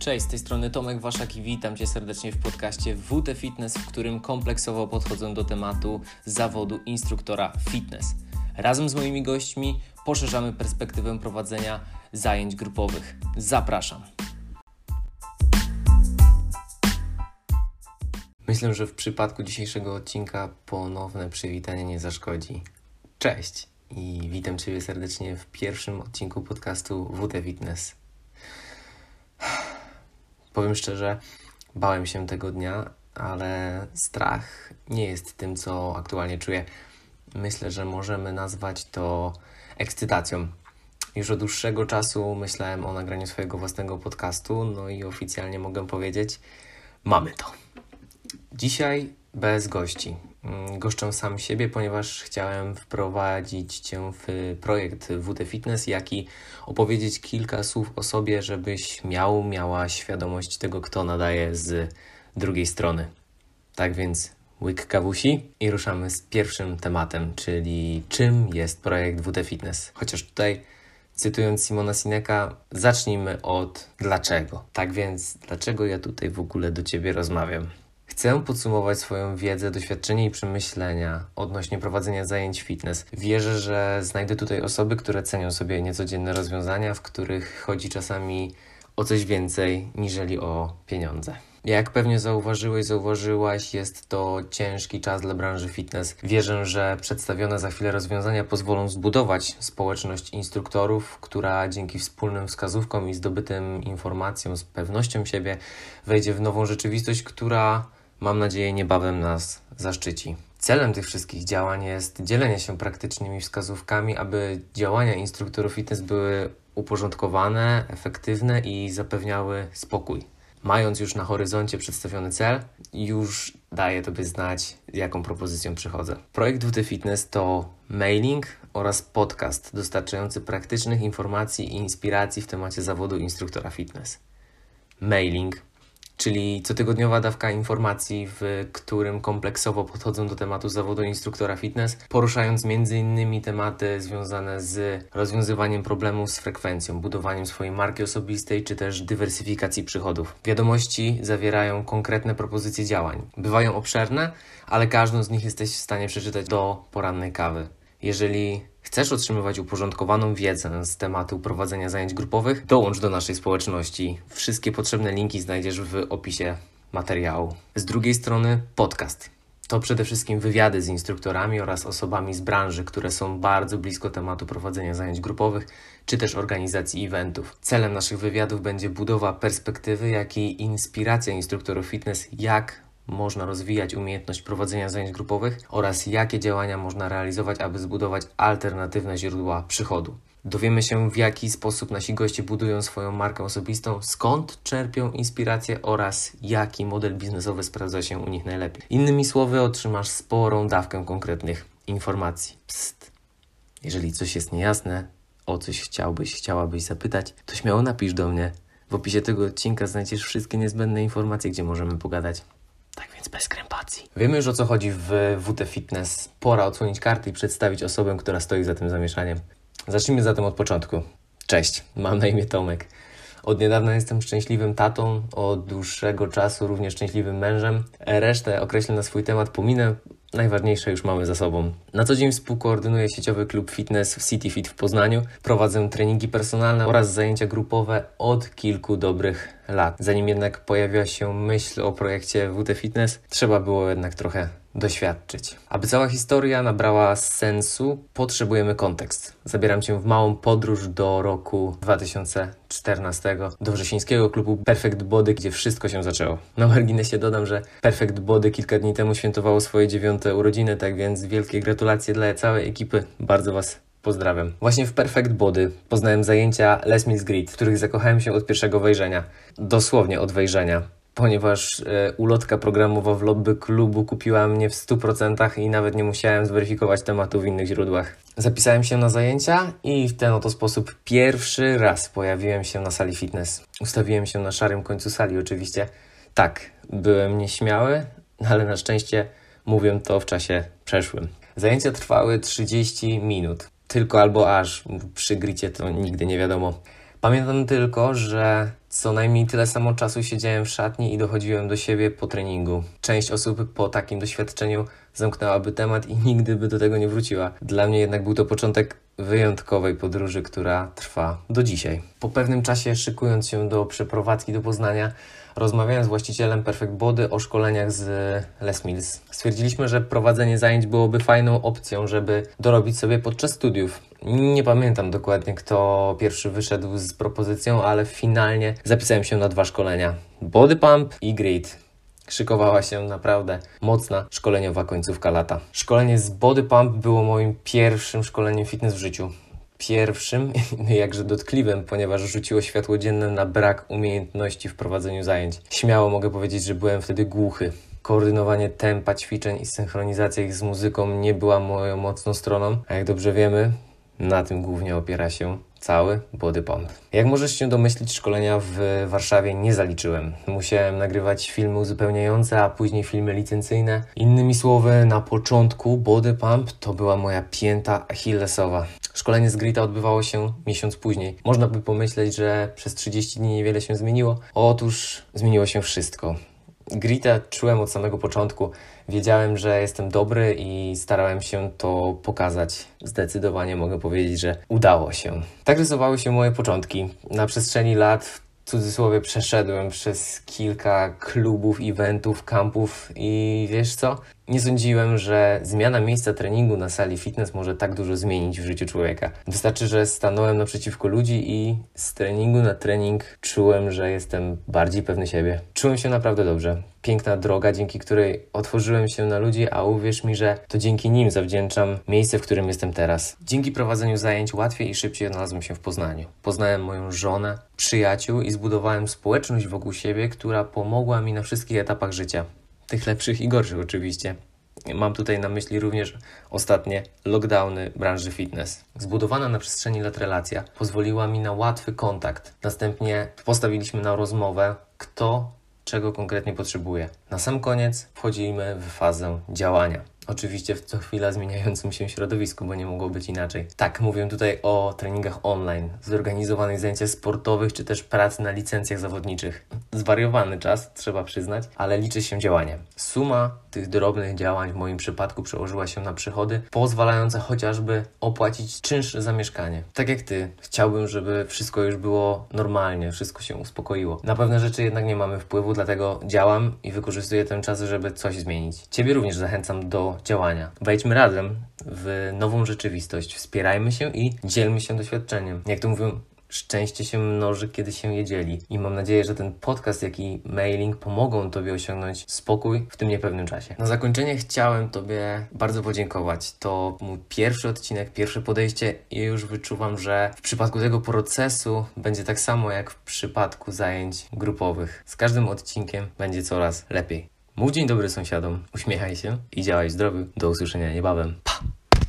Cześć, z tej strony Tomek Waszak i witam Cię serdecznie w podcaście WT Fitness, w którym kompleksowo podchodzę do tematu zawodu instruktora fitness. Razem z moimi gośćmi poszerzamy perspektywę prowadzenia zajęć grupowych. Zapraszam. Myślę, że w przypadku dzisiejszego odcinka ponowne przywitanie nie zaszkodzi. Cześć i witam Ciebie serdecznie w pierwszym odcinku podcastu WT Fitness. Powiem szczerze, bałem się tego dnia, ale strach nie jest tym, co aktualnie czuję. Myślę, że możemy nazwać to ekscytacją. Już od dłuższego czasu myślałem o nagraniu swojego własnego podcastu, no i oficjalnie mogę powiedzieć, mamy to. Dzisiaj bez gości. Goszczę sam siebie, ponieważ chciałem wprowadzić Cię w projekt WT Fitness, jak i opowiedzieć kilka słów o sobie, żebyś miał, miała świadomość tego, kto nadaje z drugiej strony. Tak więc łyk kawusi i ruszamy z pierwszym tematem, czyli czym jest projekt WT Fitness. Chociaż tutaj cytując Simona Sineka, zacznijmy od dlaczego. Tak więc, dlaczego ja tutaj w ogóle do Ciebie rozmawiam? Chcę podsumować swoją wiedzę, doświadczenie i przemyślenia odnośnie prowadzenia zajęć fitness. Wierzę, że znajdę tutaj osoby, które cenią sobie niecodzienne rozwiązania, w których chodzi czasami o coś więcej niżeli o pieniądze. Jak pewnie zauważyłeś, zauważyłaś, jest to ciężki czas dla branży fitness. Wierzę, że przedstawione za chwilę rozwiązania pozwolą zbudować społeczność instruktorów, która dzięki wspólnym wskazówkom i zdobytym informacjom z pewnością siebie wejdzie w nową rzeczywistość, która mam nadzieję, niebawem nas zaszczyci. Celem tych wszystkich działań jest dzielenie się praktycznymi wskazówkami, aby działania instruktorów fitness były uporządkowane, efektywne i zapewniały spokój. Mając już na horyzoncie przedstawiony cel, już daję Tobie znać, jaką propozycją przychodzę. Projekt WT Fitness to mailing oraz podcast dostarczający praktycznych informacji i inspiracji w temacie zawodu instruktora fitness. Mailing czyli cotygodniowa dawka informacji, w którym kompleksowo podchodzą do tematu zawodu instruktora fitness, poruszając m.in. tematy związane z rozwiązywaniem problemów z frekwencją, budowaniem swojej marki osobistej czy też dywersyfikacji przychodów. Wiadomości zawierają konkretne propozycje działań. Bywają obszerne, ale każdą z nich jesteś w stanie przeczytać do porannej kawy. Jeżeli chcesz otrzymywać uporządkowaną wiedzę z tematu prowadzenia zajęć grupowych, dołącz do naszej społeczności. Wszystkie potrzebne linki znajdziesz w opisie materiału. Z drugiej strony podcast. To przede wszystkim wywiady z instruktorami oraz osobami z branży, które są bardzo blisko tematu prowadzenia zajęć grupowych czy też organizacji eventów. Celem naszych wywiadów będzie budowa perspektywy, jak i inspiracja instruktorów fitness, jak można rozwijać umiejętność prowadzenia zajęć grupowych oraz jakie działania można realizować, aby zbudować alternatywne źródła przychodu. Dowiemy się, w jaki sposób nasi goście budują swoją markę osobistą, skąd czerpią inspirację oraz jaki model biznesowy sprawdza się u nich najlepiej. Innymi słowy, otrzymasz sporą dawkę konkretnych informacji. Psst. Jeżeli coś jest niejasne, o coś chciałbyś, chciałabyś zapytać, to śmiało napisz do mnie. W opisie tego odcinka znajdziesz wszystkie niezbędne informacje, gdzie możemy pogadać. Tak więc bez krępacji. Wiemy już o co chodzi w WT Fitness. Pora odsłonić karty i przedstawić osobę, która stoi za tym zamieszaniem. Zacznijmy zatem od początku. Cześć, mam na imię Tomek. Od niedawna jestem szczęśliwym tatą, od dłuższego czasu również szczęśliwym mężem. Resztę określę na swój temat, pominę, Najważniejsze już mamy za sobą. Na co dzień współkoordynuję sieciowy klub fitness w City Fit w Poznaniu. Prowadzę treningi personalne oraz zajęcia grupowe od kilku dobrych lat. Zanim jednak pojawiła się myśl o projekcie WT Fitness, trzeba było jednak trochę doświadczyć. Aby cała historia nabrała sensu, potrzebujemy kontekst. Zabieram Cię w małą podróż do roku 2014, do wrzesińskiego klubu Perfect Body, gdzie wszystko się zaczęło. Na marginesie dodam, że Perfect Body kilka dni temu świętowało swoje dziewiąte urodziny, tak więc wielkie gratulacje dla całej ekipy. Bardzo Was Pozdrawiam. Właśnie w Perfect Body poznałem zajęcia Les Mills Grid, w których zakochałem się od pierwszego wejrzenia. Dosłownie od wejrzenia ponieważ e, ulotka programowa w lobby klubu kupiła mnie w 100% i nawet nie musiałem zweryfikować tematu w innych źródłach. Zapisałem się na zajęcia i w ten oto sposób pierwszy raz pojawiłem się na sali fitness. Ustawiłem się na szarym końcu sali oczywiście. Tak, byłem nieśmiały, ale na szczęście mówię to w czasie przeszłym. Zajęcia trwały 30 minut. Tylko albo aż przy gricie to nigdy nie wiadomo. Pamiętam tylko, że Co najmniej tyle samo czasu siedziałem w szatni i dochodziłem do siebie po treningu. Część osób po takim doświadczeniu zamknęłaby temat i nigdy by do tego nie wróciła. Dla mnie jednak był to początek wyjątkowej podróży, która trwa do dzisiaj. Po pewnym czasie, szykując się do przeprowadzki do Poznania, rozmawiałem z właścicielem Perfect Body o szkoleniach z Les Mills. Stwierdziliśmy, że prowadzenie zajęć byłoby fajną opcją, żeby dorobić sobie podczas studiów. Nie pamiętam dokładnie, kto pierwszy wyszedł z propozycją, ale finalnie zapisałem się na dwa szkolenia: Body Pump i Grit szykowała się naprawdę mocna szkoleniowa końcówka lata. Szkolenie z Body Pump było moim pierwszym szkoleniem fitness w życiu. Pierwszym, jakże dotkliwym, ponieważ rzuciło światło dzienne na brak umiejętności w prowadzeniu zajęć. Śmiało mogę powiedzieć, że byłem wtedy głuchy. Koordynowanie tempa ćwiczeń i synchronizacja ich z muzyką nie była moją mocną stroną, a jak dobrze wiemy, na tym głównie opiera się cały body pump. Jak możesz się domyślić, szkolenia w Warszawie nie zaliczyłem. Musiałem nagrywać filmy uzupełniające, a później filmy licencyjne. Innymi słowy, na początku body pump to była moja pięta achillesowa. Szkolenie z Grita odbywało się miesiąc później. Można by pomyśleć, że przez 30 dni niewiele się zmieniło. Otóż zmieniło się wszystko. Grita czułem od samego początku. Wiedziałem, że jestem dobry i starałem się to pokazać. Zdecydowanie mogę powiedzieć, że udało się. Tak rysowały się moje początki. Na przestrzeni lat cudzysłowie przeszedłem przez kilka klubów, eventów, kampów i wiesz co? Nie sądziłem, że zmiana miejsca treningu na sali fitness może tak dużo zmienić w życiu człowieka. Wystarczy, że stanąłem naprzeciwko ludzi i z treningu na trening czułem, że jestem bardziej pewny siebie. Czułem się naprawdę dobrze. Piękna droga, dzięki której otworzyłem się na ludzi, a uwierz mi, że to dzięki nim zawdzięczam miejsce, w którym jestem teraz. Dzięki prowadzeniu zajęć łatwiej i szybciej odnalazłem się w Poznaniu. Poznałem moją żonę, przyjaciół i zbudowałem społeczność wokół siebie, która pomogła mi na wszystkich etapach życia tych lepszych i gorszych oczywiście. Mam tutaj na myśli również ostatnie lockdowny branży fitness. Zbudowana na przestrzeni lat relacja pozwoliła mi na łatwy kontakt. Następnie postawiliśmy na rozmowę, kto czego konkretnie potrzebuje. Na sam koniec wchodzimy w fazę działania. Oczywiście w co chwila zmieniającym się środowisku, bo nie mogło być inaczej. Tak, mówię tutaj o treningach online, zorganizowanych zajęciach sportowych, czy też pracy na licencjach zawodniczych. Zwariowany czas, trzeba przyznać, ale liczy się działanie. Suma tych drobnych działań w moim przypadku przełożyła się na przychody, pozwalające chociażby opłacić czynsze za mieszkanie. Tak jak Ty, chciałbym, żeby wszystko już było normalnie, wszystko się uspokoiło. Na pewne rzeczy jednak nie mamy wpływu, dlatego działam i wykorzystuję ten czas, żeby coś zmienić. Ciebie również zachęcam do działania. Wejdźmy razem w nową rzeczywistość, wspierajmy się i dzielmy się doświadczeniem. Jak to mówią, szczęście się mnoży, kiedy się je dzieli. I mam nadzieję, że ten podcast, jak i mailing pomogą Tobie osiągnąć spokój w tym niepewnym czasie. Na zakończenie chciałem Tobie bardzo podziękować. To mój pierwszy odcinek, pierwsze podejście i już wyczuwam, że w przypadku tego procesu będzie tak samo jak w przypadku zajęć grupowych. Z każdym odcinkiem będzie coraz lepiej. Mów dzień dobry sąsiadom, uśmiechaj się i działaj zdrowy. Do usłyszenia niebawem. Pa!